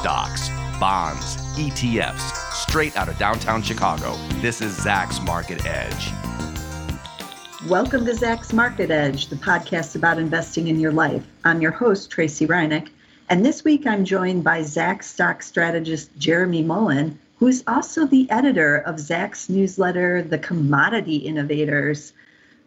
stocks, bonds, ETFs, straight out of downtown Chicago. This is Zacks Market Edge. Welcome to Zacks Market Edge, the podcast about investing in your life. I'm your host, Tracey Ryniec, and this week I'm joined by Zacks stock strategist Jeremy Mullin, who is also the editor of Zacks newsletter, The Commodity Innovators,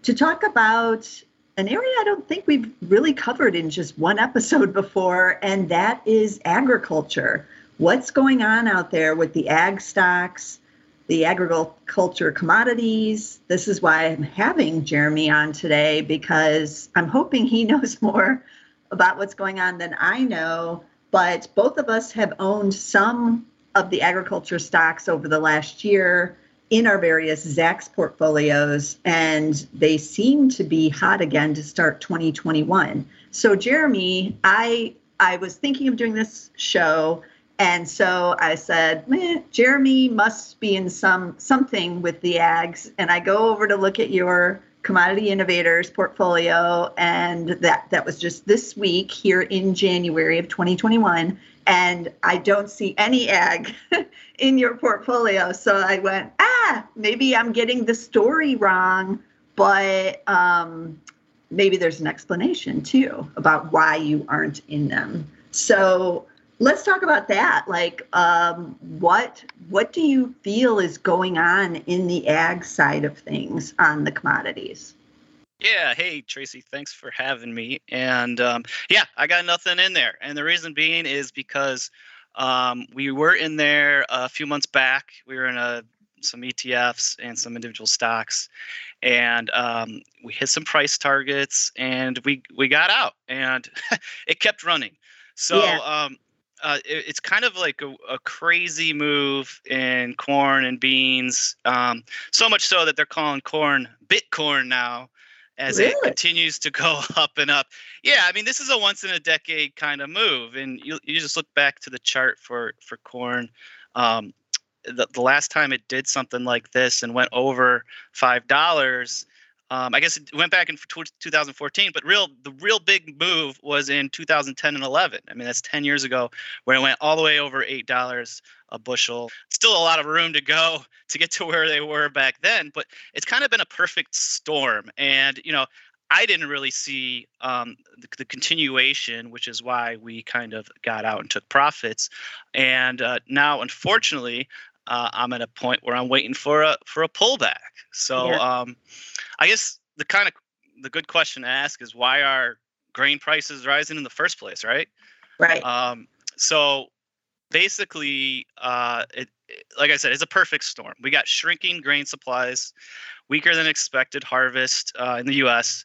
to talk about an area I don't think we've really covered in just one episode before, and that is agriculture. What's going on out there with the ag stocks, the agriculture commodities? This is why I'm having Jeremy on today because I'm hoping he knows more about what's going on than I know. But both of us have owned some of the agriculture stocks over the last year in our various Zacks portfolios, and they seem to be hot again to start 2021. So, Jeremy, I I was thinking of doing this show, and so I said, Jeremy must be in some something with the ags, and I go over to look at your commodity innovators portfolio, and that that was just this week here in January of 2021 and I don't see any ag in your portfolio. So I went, ah, maybe I'm getting the story wrong, but um, maybe there's an explanation too about why you aren't in them. So let's talk about that. Like, um, what what do you feel is going on in the ag side of things on the commodities? Yeah, hey Tracy, thanks for having me. And um, yeah, I got nothing in there, and the reason being is because um, we were in there a few months back. We were in a some ETFs and some individual stocks, and um, we hit some price targets, and we we got out, and it kept running. So yeah. um, uh, it, it's kind of like a, a, crazy move in corn and beans. Um, so much so that they're calling corn Bitcoin now as really? it continues to go up and up. Yeah, I mean this is a once in a decade kind of move, and you you just look back to the chart for for corn. Um, the, the last time it did something like this and went over five dollars um, I guess it went back in 2014, but real the real big move was in 2010 and 11. I mean, that's 10 years ago, where it went all the way over eight dollars a bushel. Still a lot of room to go to get to where they were back then, but it's kind of been a perfect storm. And you know, I didn't really see um, the, the, continuation, which is why we kind of got out and took profits. And uh, now, unfortunately, uh, I'm at a point where I'm waiting for a for a pullback. So. Yeah. Um, I guess the kind of the good question to ask is why are grain prices rising in the first place, right? Right. Um, so basically, uh, it, it, like I said, it's a perfect storm. We got shrinking grain supplies, weaker than expected harvest uh, in the U.S.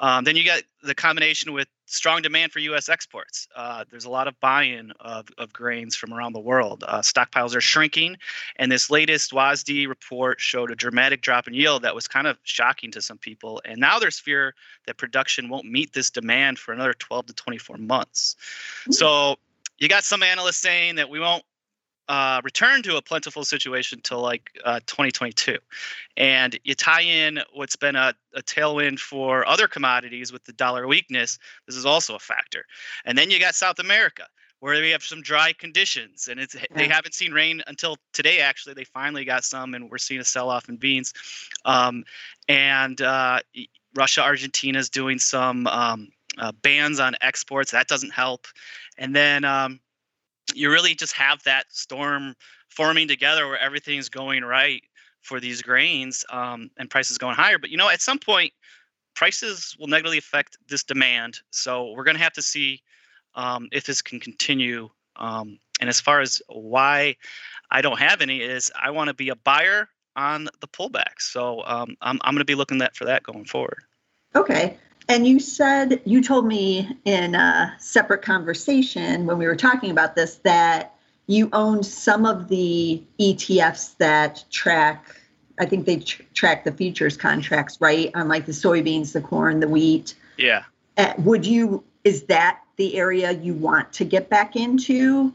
Um, then you got the combination with strong demand for U.S. exports. Uh, there's a lot of buy-in of, of grains from around the world. Uh, stockpiles are shrinking, and this latest WASDE report showed a dramatic drop in yield that was kind of shocking to some people. And now there's fear that production won't meet this demand for another 12 to 24 months. Mm-hmm. So you got some analysts saying that we won't uh, return to a plentiful situation till like uh, 2022. And you tie in what's been a, a, tailwind for other commodities with the dollar weakness. This is also a factor. And then you got South America where we have some dry conditions and it's they haven't seen rain until today actually they finally got some and we're seeing a sell off in beans um, and uh, russia argentina is doing some um, uh, bans on exports that doesn't help and then um, you really just have that storm forming together where everything's going right for these grains um, and prices going higher. But you know, at some point, prices will negatively affect this demand. So we're going to have to see um, if this can continue. Um, and as far as why I don't have any is I want to be a buyer on the pullback. So um, I'm I'm going to be looking that for that going forward. Okay. And you said, you told me in a separate conversation when we were talking about this that you owned some of the ETFs that track, I think they tr- track the futures contracts, right? On like the soybeans, the corn, the wheat. Yeah. Uh, would you, is that the area you want to get back into?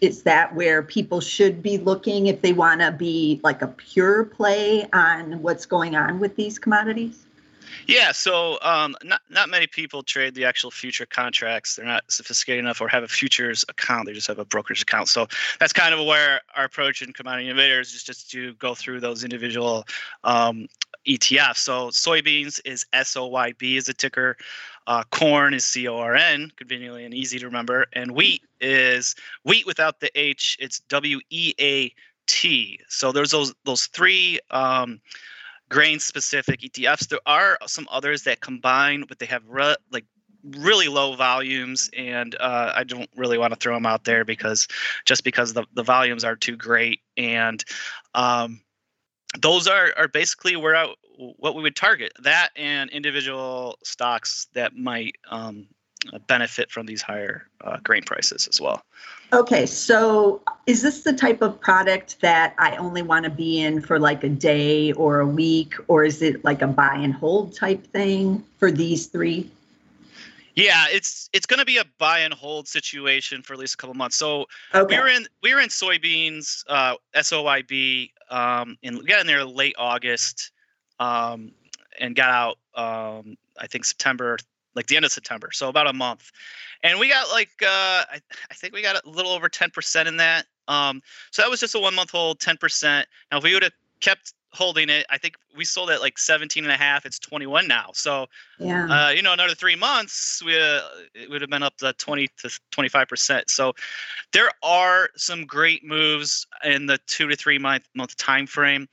Is that where people should be looking if they want to be like a pure play on what's going on with these commodities? Yeah, so um, not not many people trade the actual future contracts. They're not sophisticated enough or have a futures account. They just have a brokerage account. So that's kind of where our approach in Commodity Innovators is just to go through those individual um, ETFs. So soybeans is SOYB is a ticker. Uh, corn is C O R N, conveniently and easy to remember. And wheat is wheat without the H. It's W E A T. So there's those those three. Um, grain specific ETFs. There are some others that combine, but they have re- like really low volumes, and uh, I don't really want to throw them out there because just because the, the volumes are too great. And um, those are, are basically where I, what we would target that and individual stocks that might um, benefit from these higher uh, grain prices as well. Okay, so is this the type of product that I only want to be in for like a day or a week, or is it like a buy and hold type thing for these three? Yeah, it's it's going to be a buy and hold situation for at least a couple months. So Okay. we were in we were in soybeans, uh, SOYB, um, in got in there late August, um, and got out um, I think September, like the end of September, so about a month, and we got like uh, I, I think we got a little over ten percent in that. Um, so that was just a one month hold, ten percent. Now if we would have kept holding it, I think we sold at like 17 and a half. It's 21 now. So yeah. uh, you know, another three months, we, uh, it would have been up to 20 to 25 percent. So there are some great moves in the two to three month month time frame.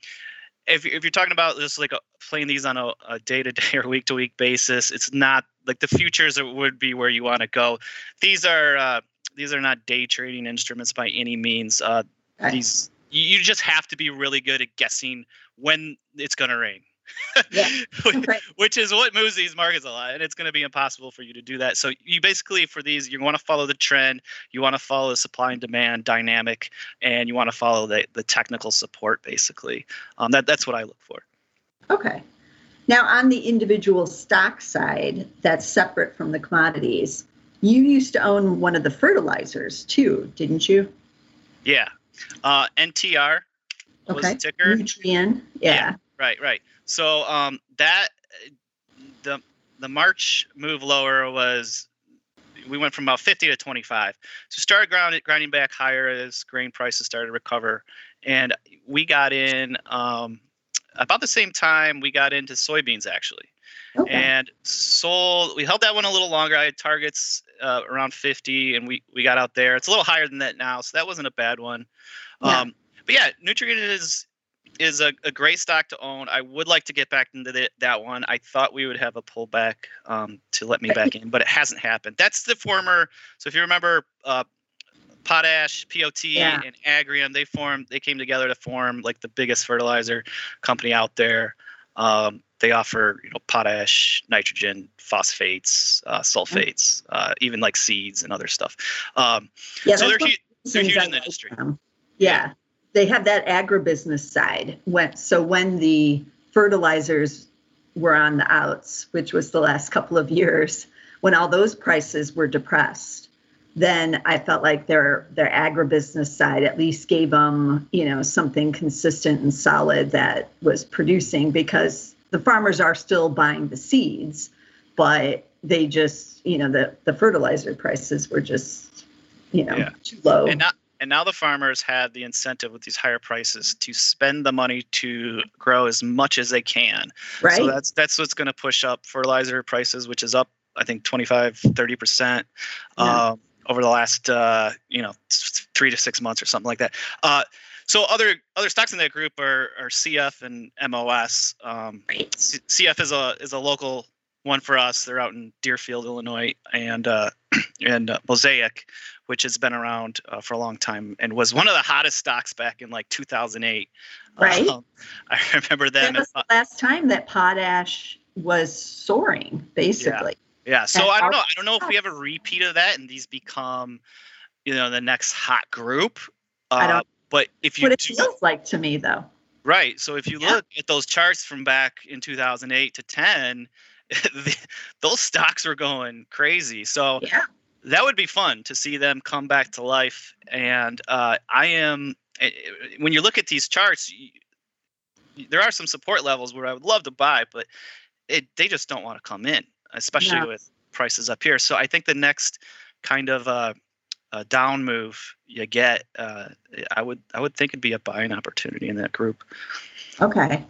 If, if you're talking about just like playing these on a, a day-to-day or week-to-week basis, it's not like the futures would be where you want to go. These are uh, these are not day trading instruments by any means. Uh, these you you just have to be really good at guessing when it's going to rain. Yeah. Right. which is what moves these markets a lot and it's going to be impossible for you to do that so you basically for these you want to follow the trend you want to follow the supply and demand dynamic and you want to follow the, the technical support basically um, that, that's what i look for Okay. Now, on the individual stock side, that's separate from the commodities. You used to own one of the fertilizers too, didn't you? yeah uh, ntr was Okay. the ticker Nutrien. Yeah. Right, right. So um, that the the March move lower was we went from about 50 to 25. So started ground, grinding back higher as grain prices started to recover, and we got in um, about the same time we got into soybeans actually, Okay. and sold. We held that one a little longer. I had targets uh, around 50, and we we got out there. It's a little higher than that now, so that wasn't a bad one. Yeah. Um, but yeah, Nutrien is is a, a great stock to own. I would like to get back into the, that one. I thought we would have a pullback um, to let me back in, but it hasn't happened. That's the former. So if you remember, uh, Potash, POT, Yeah. and Agrium, they formed. They came together to form like the biggest fertilizer company out there. Um, they offer you know potash, nitrogen, phosphates, uh, sulfates, uh, even like seeds and other stuff. Um, yeah. so they're huge. they're huge in the industry. them. Yeah. They have that agribusiness side. When so when the fertilizers were on the outs, which was the last couple of years, when all those prices were depressed, then I felt like their their agribusiness side at least gave them, you know, something consistent and solid that was producing because the farmers are still buying the seeds, but they just, you know, the the fertilizer prices were just, you know, Yeah. too low. and now and now the farmers had the incentive with these higher prices to spend the money to grow as much as they can right? so that's that's what's going to push up fertilizer prices which is up i think 25 30% Yeah. um, over the last uh, you know three to six months or something like that uh, so other other stocks in that group are, are cf and mos um, right. C- CF is a is a local one for us. They're out in Deerfield, Illinois, and uh, and uh, Mosaic, which has been around uh, for a long time and was one of the hottest stocks back in like 2008. Right. Um, I remember That them. was the last time that potash was soaring, basically. yeah. yeah. So I don't know. I don't know if we have a repeat of that and these become, you know, the next hot group. Uh, I don't- But if you What it do, feels like to me, though. Right. So if you Yeah. look at those charts from back in 2008 to 10, the, those stocks were going crazy. So Yeah. that would be fun to see them come back to life. And uh, I am, eh, eh, when you look at these charts, there are some support levels where I would love to buy, but it, they just don't want to come in, especially No. with prices up here. So I think the next kind of uh, uh, down move you get, uh, I would I would think it'd be a buying opportunity in that group. Okay.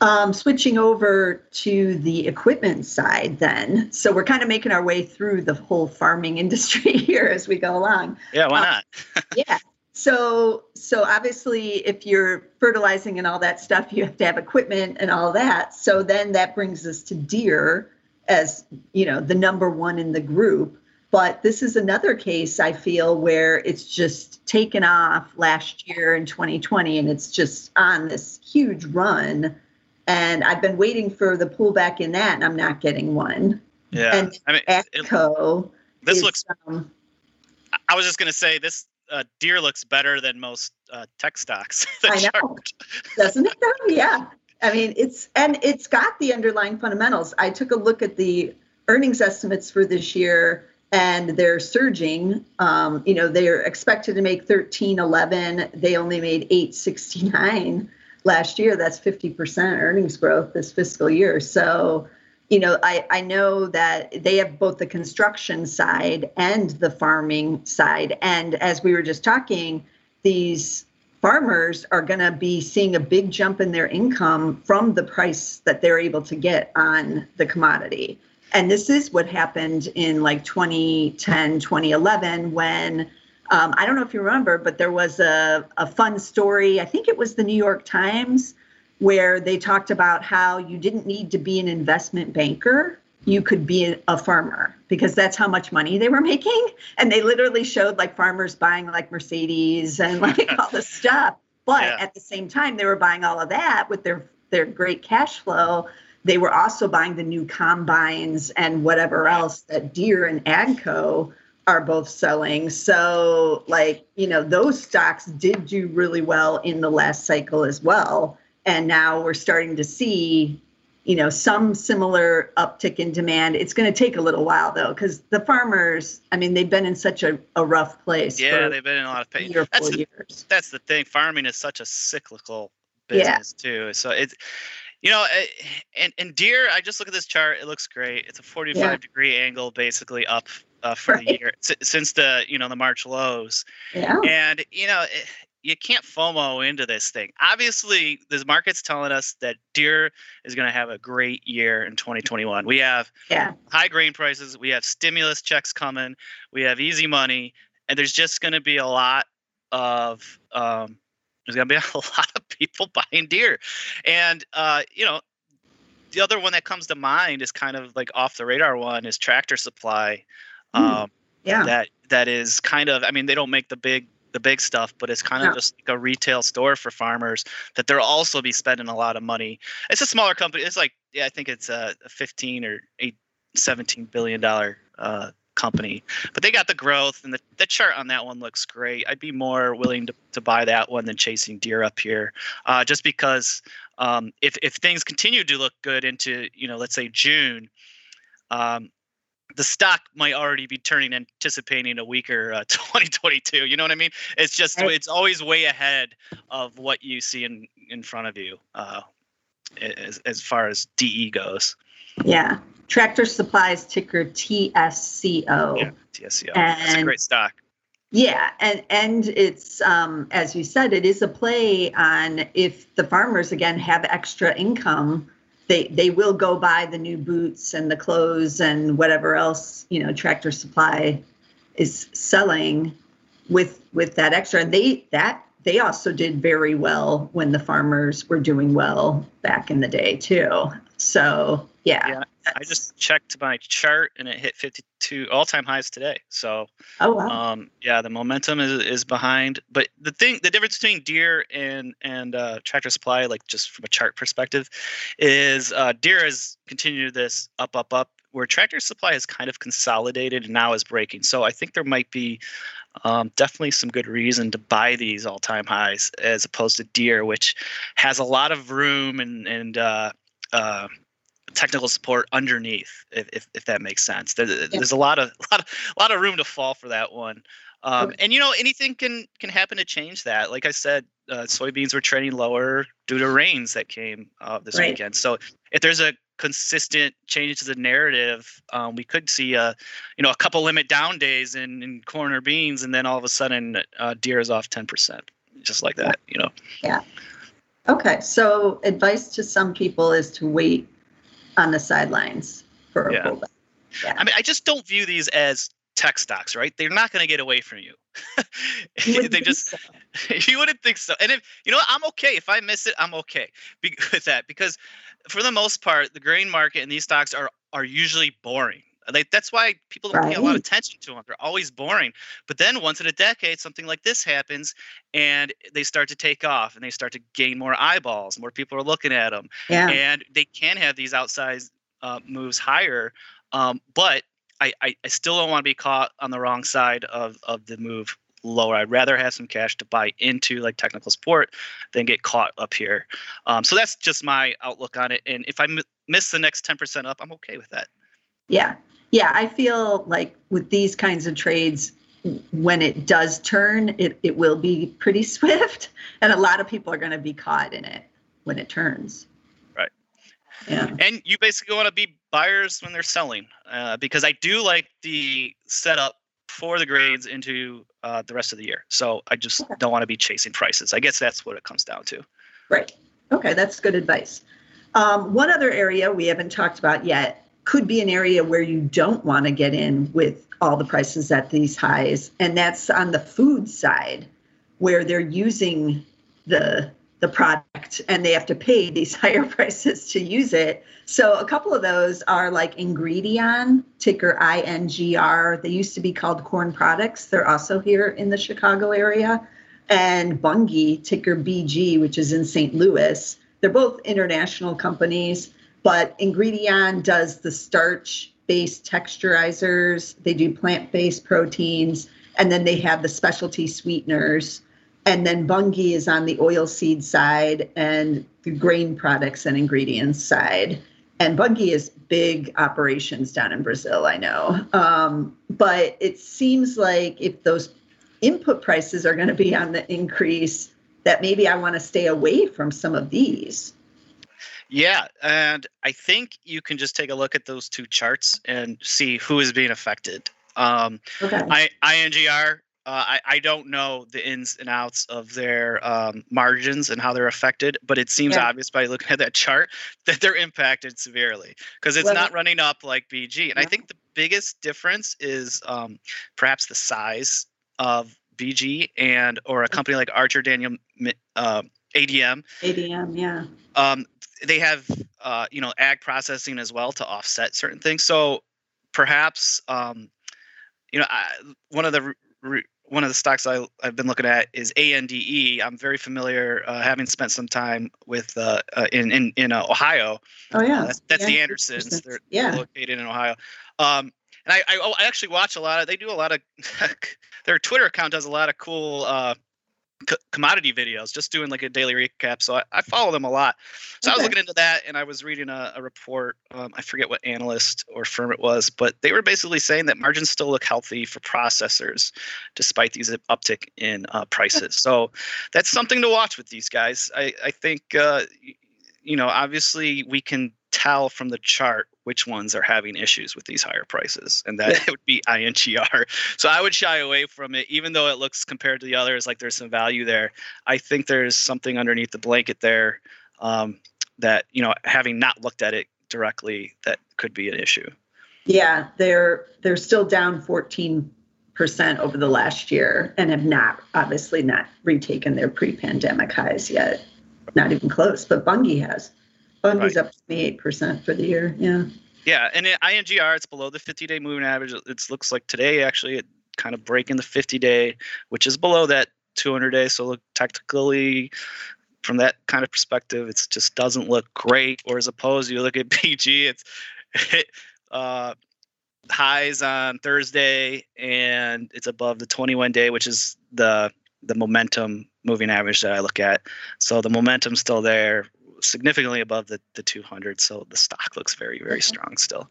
Um, switching over to the equipment side, then. So we're kind of making our way through the whole farming industry here as we go along. Yeah, why Uh, not? yeah. So, so obviously, if you're fertilizing and all that stuff, you have to have equipment and all that. So then that brings us to Deere as you know the number one in the group. But this is another case I feel where it's just taken off last year in 2020, and it's just on this huge run. And I've been waiting for the pullback in that, and I'm not getting one. Yeah, and I mean, it, this is, looks. um, I was just gonna say this. Uh, Deere looks better than most uh, tech stocks. I know. chart. doesn't it though? Yeah. I mean, it's and it's got the underlying fundamentals. I took a look at the earnings estimates for this year and they're surging. Um, you know, they're expected to make 13, 11. They only made 869 last year. That's 50% earnings growth this fiscal year. So, you know, I, I know that they have both the construction side and the farming side. And as we were just talking, these farmers are going to be seeing a big jump in their income from the price that they're able to get on the commodity. And this is what happened in like 2010, 2011, when um, I don't know if you remember, but there was a, a fun story. I think it was the New York Times where they talked about how you didn't need to be an investment banker. You could be a farmer because that's how much money they were making. And they literally showed like farmers buying like Mercedes and like all this stuff. But Yeah. at the same time, they were buying all of that with their their great cash flow. They were also buying the new combines and whatever else that Deere and Agco are both selling. So, like, you know, those stocks did do really well in the last cycle as well. And now we're starting to see, you know, some similar uptick in demand. It's going to take a little while though, because the farmers, I mean, they've been in such a, a rough place Yeah, they've been in a lot of pain. That's four the, years. that's the thing. Farming is such a cyclical Yeah. business too. So it's, you know, eh, and and Deere. I just look at this chart. It looks great. It's a 45 Yeah. degree angle, basically up uh, for the year si- since the you know the March lows. Yeah. And you know, eh, you can't FOMO into this thing. Obviously, this market's telling us that Deere is going to have a great year in 2021. We have Yeah. high grain prices. We have stimulus checks coming. We have easy money, and there's just going to be a lot of um, there's going to be a lot of people buying Deere, and uh, you know, the other one that comes to mind is kind of like off the radar one is Tractor Supply. Hmm. Um, Yeah. that that is kind of I mean they don't make the big the big stuff, but it's kind of No. just like a retail store for farmers that they'll also be spending a lot of money. It's a smaller company. It's like yeah, I think it's a, a 15 or 8 17 billion dollar uh, company, but they got the growth and the, the chart on that one looks great. I'd be more willing to, to buy that one than chasing Deere up here, uh, just because um, if if things continue to look good into you know let's say June. Um, the stock might already be turning anticipating a weaker uh, 2022 you know what i mean it's just it's always way ahead of what you see in in front of you uh as, as far as de goes Yeah. Tractor Supplies ticker TSCO. yeah tsco that's a great stock Yeah, and and it's um, as you said, it is a play on if the farmers again have extra income, they they will go buy the new boots and the clothes and whatever else you know Tractor Supply is selling with with that extra. And they that they also did very well when the farmers were doing well back in the day too. So yeah, Yeah, i just checked my chart and it hit 52 all-time highs today. So oh wow, um yeah the momentum is, is behind. But the thing the difference between Deere and and uh, tractor supply like just from a chart perspective is uh, Deere has continued this up up up where tractor supply has kind of consolidated and now is breaking. So i think there might be um, definitely some good reason to buy these all-time highs as opposed to Deere which has a lot of room and and uh, uh, technical support underneath if, if, if that makes sense there, there's a lot of lot of a lot of room to fall for that one um, Okay. and you know anything can can happen to change that like i said uh, soybeans were trending lower due to rains that came uh, this Right. weekend so if there's a consistent change to the narrative, um, we could see a, you know, a couple limit down days in, in corn or beans, and then all of a sudden uh, Deere is off ten percent, just like that. You know. Yeah. Okay, so advice to some people is to wait on the sidelines for a Yeah. pullback. Yeah. I mean, I just don't view these as tech stocks, right? They're not going to get away from you. You they just so. you wouldn't think so. And if you know, what, I'm okay if I miss it. I'm okay be- with that because, for the most part, the grain market and these stocks are are usually boring. Like that's why people don't pay a lot of attention to them. They're always boring. But then once in a decade, something like this happens, and they start to take off, and they start to gain more eyeballs. More people are looking at them, Yeah. and they can have these outsized uh, moves higher. Um, but I, I, I still don't want to be caught on the wrong side of, of the move lower. I'd rather have some cash to buy into like technical support than get caught up here. Um, so that's just my outlook on it. And if I m- miss the next 10% up, I'm okay with that. Yeah. Yeah. I feel like with these kinds of trades, when it does turn, it, it will be pretty swift. And a lot of people are going to be caught in it when it turns. Right. Yeah. And you basically want to be buyers when they're selling uh, because I do like the setup for the grades into uh, the rest of the year. So I just Okay. don't want to be chasing prices. I guess that's what it comes down to. Right. Okay. That's good advice. Um, one other area we haven't talked about yet could be an area where you don't want to get in with all the prices at these highs, and that's on the food side, where they're using the the product and they have to pay these higher prices to use it. So a couple of those are like Ingredion, ticker INGR. They used to be called Corn Products. They're also here in the Chicago area. And Bunge, ticker BG, which is in St. Louis. They're both international companies, but Ingredion does the starch based texturizers, they do plant based proteins, and then they have the specialty sweeteners. And then Bunge is on the oilseed side and the grain products and ingredients side. And Bunge is big operations down in Brazil, I know. Um, but it seems like if those input prices are going to be on the increase, that maybe I want to stay away from some of these. Yeah, and I think you can just take a look at those two charts and see who is being affected. Um, Okay. I, INGR, uh, I, I don't know the ins and outs of their um, margins and how they're affected, but it seems Yeah. obvious by looking at that chart that they're impacted severely because it's Well- not running up like BG. And I think the biggest difference is um, perhaps the size of BG and or a company like Archer Daniel uh, ADM ADM, yeah. um, they have uh, you know ag processing as well to offset certain things. So perhaps um, you know I, one of the re- one of the stocks I, I've been looking at is ANDE. I'm very familiar, uh, having spent some time with uh, uh, in in in uh, Ohio. Oh, yeah. Uh, that's that's the Andersons. They're, they're Yeah. located in Ohio. Um, and I, I, I actually watch a lot of. They do a lot of. their Twitter account does a lot of cool commodity videos, just doing like a daily recap. So I, I follow them a lot. So I was looking into that, and I was reading a, a report. Um, I forget what analyst or firm it was, but they were basically saying that margins still look healthy for processors, despite these uptick in uh, prices. So that's something to watch with these guys. I, I think uh, you know, obviously we can tell from the chart which ones are having issues with these higher prices, and that would be INGR. So I would shy away from it, even though it looks compared to the others like there's some value there. I think there's something underneath the blanket there um, that you know, having not looked at it directly, that could be an issue. Yeah, they're they're still down 14% over the last year and have not obviously not retaken their pre-pandemic highs yet. Not even close, but Bunge has. Bunge's up 28% for the year. Yeah. Yeah, and in INGR, it's below the 50-day moving average. It looks like today actually it kind of breaking the 50-day, which is below that 200-day. So look, technically, from that kind of perspective, it just doesn't look great. Or as opposed, you look at BG, it's it, uh, highs on Thursday, and it's above the 21-day, which is the the momentum moving average that I look at. So the momentum's still there, significantly above the, the 200. So the stock looks very, very strong still.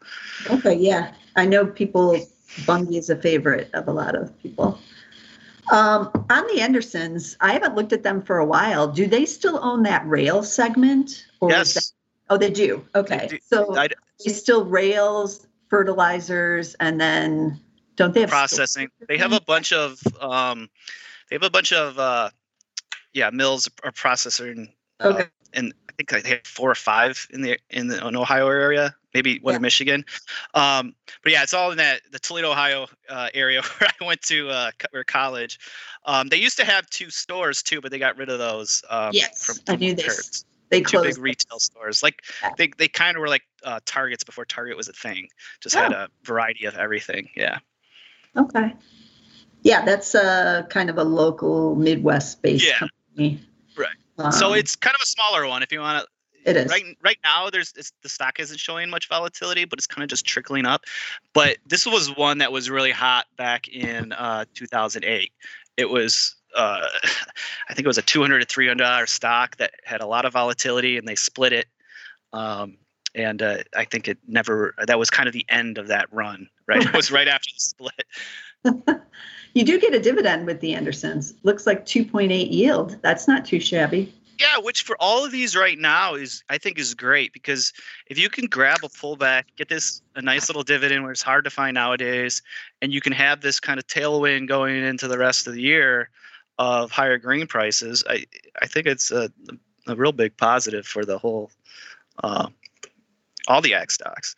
Okay, yeah. I know people, Bunge is a favorite of a lot of people. Um, on the Andersons, I haven't looked at them for a while. Do they still own that rail segment? Yes. Oh, they do. Okay. do- So I- they still rails, fertilizers, and then don't they have processing. They have a bunch of um, they have a bunch of uh, yeah mills or processing. uh, and I think they have four or five in the in the in Ohio area, maybe one Yeah. in Michigan. Um, but yeah, it's all in that the Toledo, Ohio uh, area where I went to uh, or college. Um, they used to have two stores too, but they got rid of those. Um, Yes, I knew this. They Two closed. big retail stores. Like Yeah. they, they kind of were like uh, Targets before Target was a thing. Just had Oh. a variety of everything. Yeah. Okay. Yeah, that's a kind of a local Midwest-based Yeah. company. Right. So Um, it's kind of a smaller one if you want to it is. right right now there's it's, the stock isn't showing much volatility but it's kind of just trickling up. But this was one that was really hot back in uh, 2008 it was uh, i think it was a 200 to 300 dollar stock that had a lot of volatility and they split it. Um, and uh, i think it never that was kind of the end of that run right? It was right after the split You do get a dividend with the Andersons. Looks like 2.8 yield. That's not too shabby. Yeah, which for all of these right now is I think is great because if you can grab a pullback, get this a nice little dividend where it's hard to find nowadays, and you can have this kind of tailwind going into the rest of the year of higher grain prices, I I think it's a, a real big positive for the whole uh, all the ag stocks.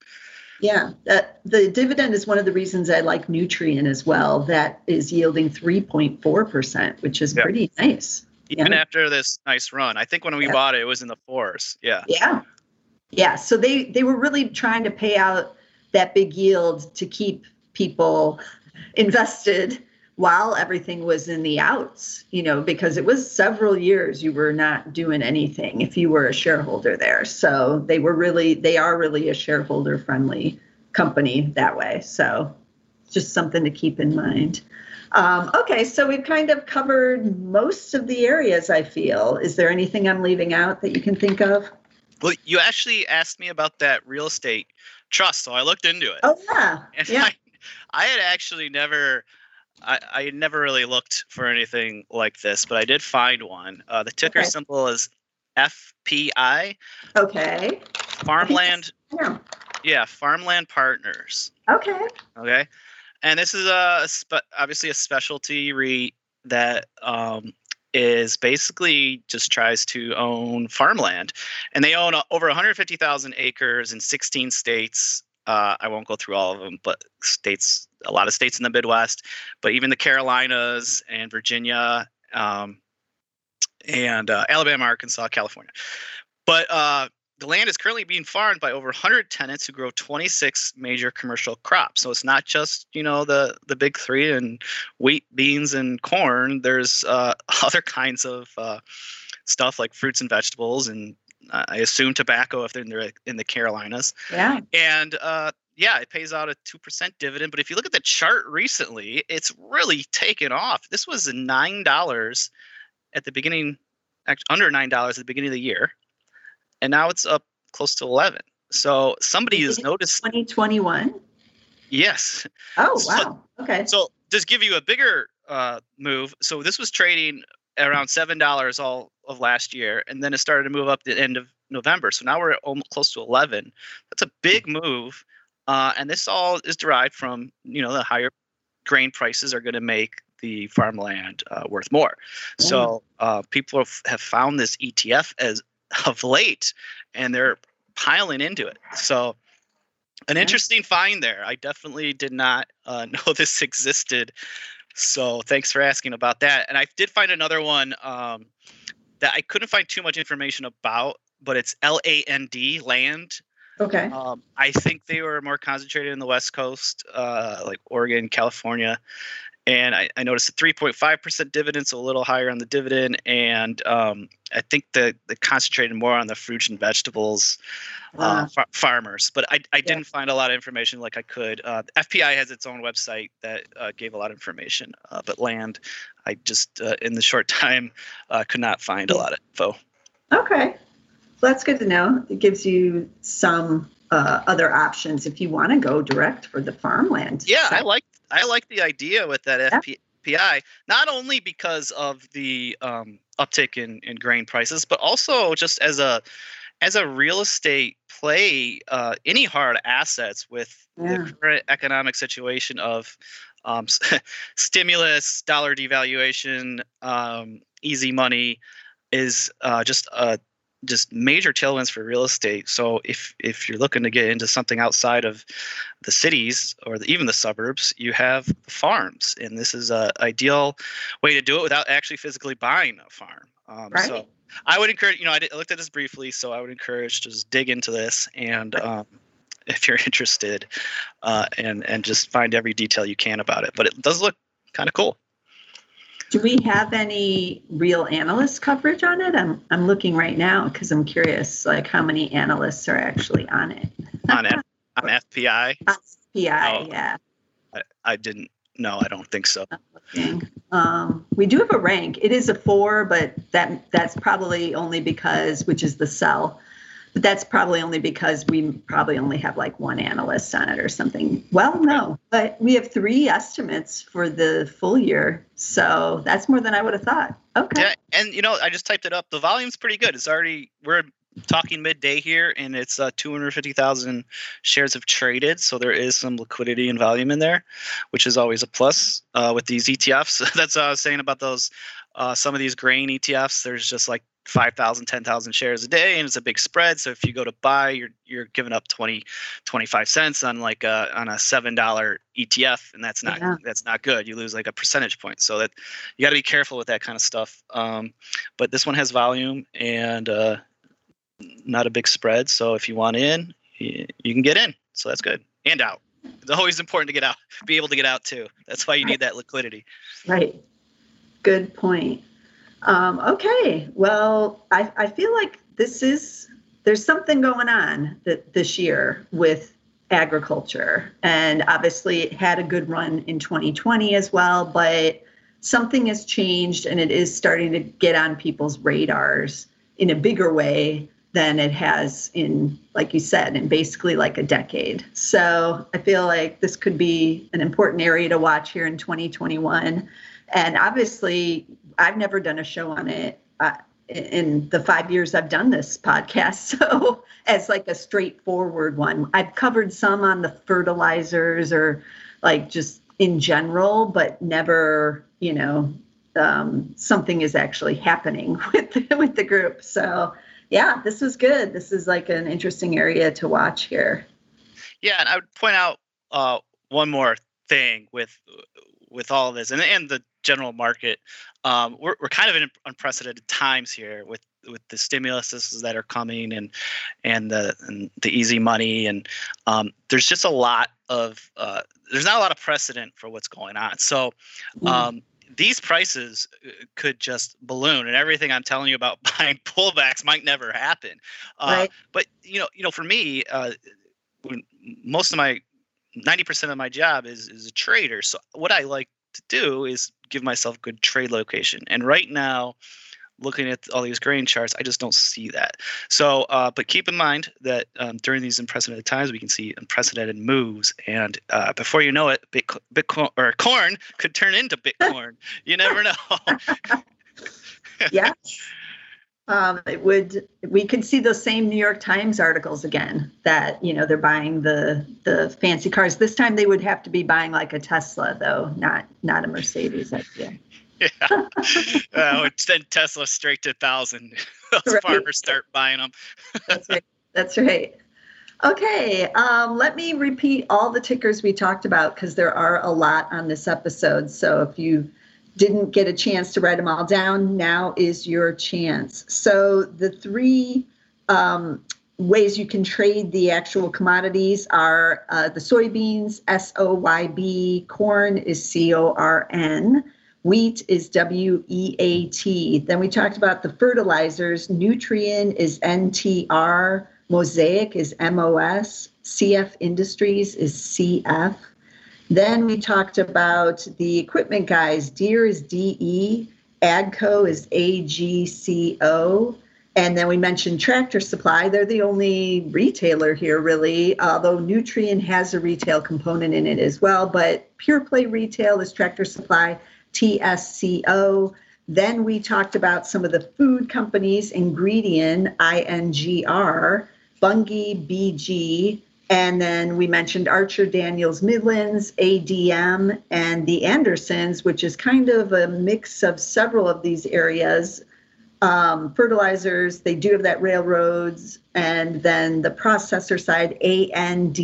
Yeah, that the dividend is one of the reasons I like Nutrien as well. That is yielding 3.4%, which is Yeah. pretty nice. Even Yeah. after this nice run, I think when we Yeah. bought it, it was in the fours. Yeah. Yeah. Yeah. So they they were really trying to pay out that big yield to keep people invested while everything was in the outs, you know, because it was several years you were not doing anything if you were a shareholder there. So they were really they are really a shareholder friendly company that way. So just something to keep in mind. Um, okay, so we've kind of covered most of the areas, I feel. Is there anything I'm leaving out that you can think of? Well, you actually asked me about that real estate trust, so I looked into it. Oh yeah, And yeah. I, I had actually never, I, I never really looked for anything like this, but I did find one. Uh, the ticker Okay. symbol is FPI, Okay. Farmland. Yeah. Yeah, Farmland Partners. Okay. Okay, and this is a spe- obviously a specialty REIT that um, is basically just tries to own farmland, and they own uh, over 150,000 acres in 16 states. Uh, I won't go through all of them, but states, a lot of states in the Midwest, but even the Carolinas and Virginia, um, and uh, Alabama, Arkansas, California. But uh, the land is currently being farmed by over 100 tenants who grow 26 major commercial crops. So it's not just you know the the big three and wheat, beans, and corn. There's uh, other kinds of uh, stuff like fruits and vegetables, and uh, I assume tobacco if they're in the, in the Carolinas. Yeah. And uh, yeah, it pays out a two percent dividend. But if you look at the chart recently, it's really taken off. This was nine dollars at the beginning, under nine dollars at the beginning of the year, and now it's up close to eleven. So somebody has noticed. 2021. Yes. Oh So- wow. Okay. So just give you a bigger uh, move. So this was trading around seven dollars all of last year, and then it started to move up the end of November. So now we're almost close to eleven. That's a big move, uh, and this all is derived from you know the higher grain prices are going to make the farmland uh, worth more. So uh, people have, found this ETF as of late, and they're piling into it. So an Yeah. interesting find there. I definitely did not uh, know this existed. So thanks for asking about that. And I did find another one um, that I couldn't find too much information about, but it's L A N D land. Okay. Um, I think they were more concentrated in the West Coast, uh, like Oregon, California. And I, I noticed a 3.5% dividend, so a little higher on the dividend. And um, I think the, the concentrated more on the fruits and vegetables uh, Wow. farmers. But I, I didn't find a lot of information like I could. Uh, FPI has its own website that uh, gave a lot of information, uh, but land, I just, uh, in the short time, uh, could not find a lot of info. Okay. That's good to know. It gives you some uh, other options if you want to go direct for the farmland. Yeah, I like I like the idea with that Yeah. FPI, not only because of the um, uptick in, in grain prices, but also just as a as a real estate play, uh, any hard assets with Yeah. the current economic situation of um, stimulus, dollar devaluation, um, easy money is uh, just uh, just major tailwinds for real estate. So if if you're looking to get into something outside of the cities or the, even the suburbs, you have farms, and this is a ideal way to do it without actually physically buying a farm. Um, Right. So I would encourage, you know, I, did, I looked at this briefly, so I would encourage to just dig into this and. Um, if you're interested, uh, and and just find every detail you can about it, but it does look kind of cool. Do we have any real analyst coverage on it? I'm I'm looking right now because I'm curious, like how many analysts are actually on it. on F- on FPI. On PI, Oh. yeah. I, I didn't. No, I don't think so. Um, we do have a rank. It is a four, but that that's probably only because, which is the sell, but that's probably only because we probably only have like one analyst on it or something. Well, no, but we have three estimates for the full year, so that's more than I would have thought. Okay. Yeah, and you know, I just typed it up. The volume's pretty good. It's already we're talking midday here, and it's uh, 250,000 shares have traded, so there is some liquidity and volume in there, which is always a plus uh, with these ETFs. That's what I was saying about those. Uh, some of these grain ETFs, there's just like 5,000, 10,000 shares a day, and it's a big spread. So if you go to buy, you're you're giving up 20, 25 cents on like a on a seven dollar ETF, and that's not Yeah. that's not good. You lose like a percentage point. So that you got to be careful with that kind of stuff. Um, but this one has volume and uh, not a big spread. So if you want in, you, you can get in. So that's good and out. It's always important to get out, be able to get out too. That's why you need that liquidity. Right. Good point. Um, okay. Well, I, I feel like this is there's something going on that this year with agriculture, and obviously it had a good run in 2020 as well, but something has changed and it is starting to get on people's radars in a bigger way than it has in, like you said, in basically like a decade. So I feel like this could be an important area to watch here in 2021. And obviously, I've never done a show on it uh, in the five years I've done this podcast. So, as like a straightforward one, I've covered some on the fertilizers or like just in general, but never, you know, um, something is actually happening with the, with the group. So, yeah, this was good. This is like an interesting area to watch here. Yeah, and I would point out uh, one more thing with with all this and and the general market. Um, we're we're kind of in unprecedented times here with with the stimuluses that are coming and and the and the easy money and um, there's just a lot of uh, there's not a lot of precedent for what's going on. So um, these prices uh, could just balloon, and everything I'm telling you about buying pullbacks might never happen. Uh, Right. But you know, you know, for me, uh, most of my 90% of my job is is a trader. So what I like to do is give myself good trade location. And right now, looking at all these grain charts, I just don't see that. So, uh, but keep in mind that um, during these unprecedented times, we can see unprecedented moves, and uh, before you know it, Bitcoin, Bitcoin or corn could turn into Bitcoin. you never know. yeah. Um, it would we could see those same New York Times articles again that you know they're buying the the fancy cars. This time they would have to be buying like a Tesla though, not not a Mercedes. I feel. yeah. Uh, would send Tesla straight to thousand. Those Right. farmers start buying them. That's right. That's right. Okay, um, let me repeat all the tickers we talked about because there are a lot on this episode. So if you didn't get a chance to write them all down, now is your chance. So the three um, ways you can trade the actual commodities are uh, the soybeans, S O Y B, corn is C O R N. Wheat is W E A T. Then we talked about the fertilizers. Nutrien is N T R. Mosaic is M O S. CF Industries is CF. Then we talked about the equipment guys. Deere is DE. AGCO is AGCO. And then we mentioned Tractor Supply. They're the only retailer here, really, although Nutrien has a retail component in it as well. But pure play retail is Tractor Supply, TSCO. Then we talked about some of the food companies, Ingredion, I-N-G-R, Bunge, BG, and then we mentioned Archer Daniels Midlands, ADM, and the Andersons, which is kind of a mix of several of these areas. Um, fertilizers, they do have that railroads, and then the processor side, ANDE,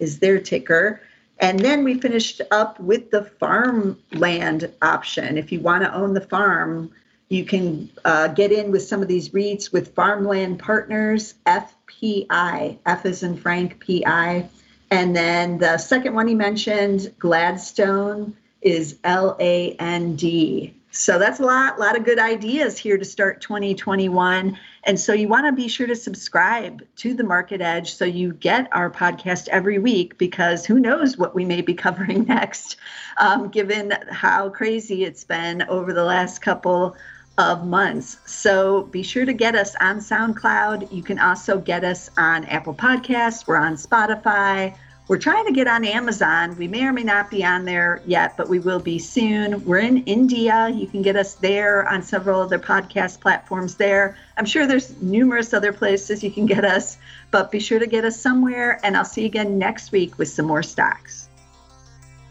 is their ticker. And then we finished up with the farmland option. If you want to own the farm, you can uh, get in with some of these REITs with Farmland Partners, FPI, F is in Frank, PI. And then the second one he mentioned, Gladstone, is L A N D. So that's a lot, lot of good ideas here to start 2021. And so you want to be sure to subscribe to the Market Edge so you get our podcast every week because who knows what we may be covering next, um, given how crazy it's been over the last couple of months. So be sure to get us on SoundCloud. You can also get us on Apple Podcasts. We're on Spotify. We're trying to get on Amazon. We may or may not be on there yet, but we will be soon. We're in India. You can get us there on several other podcast platforms there. I'm sure there's numerous other places you can get us, but be sure to get us somewhere. And I'll see you again next week with some more stocks.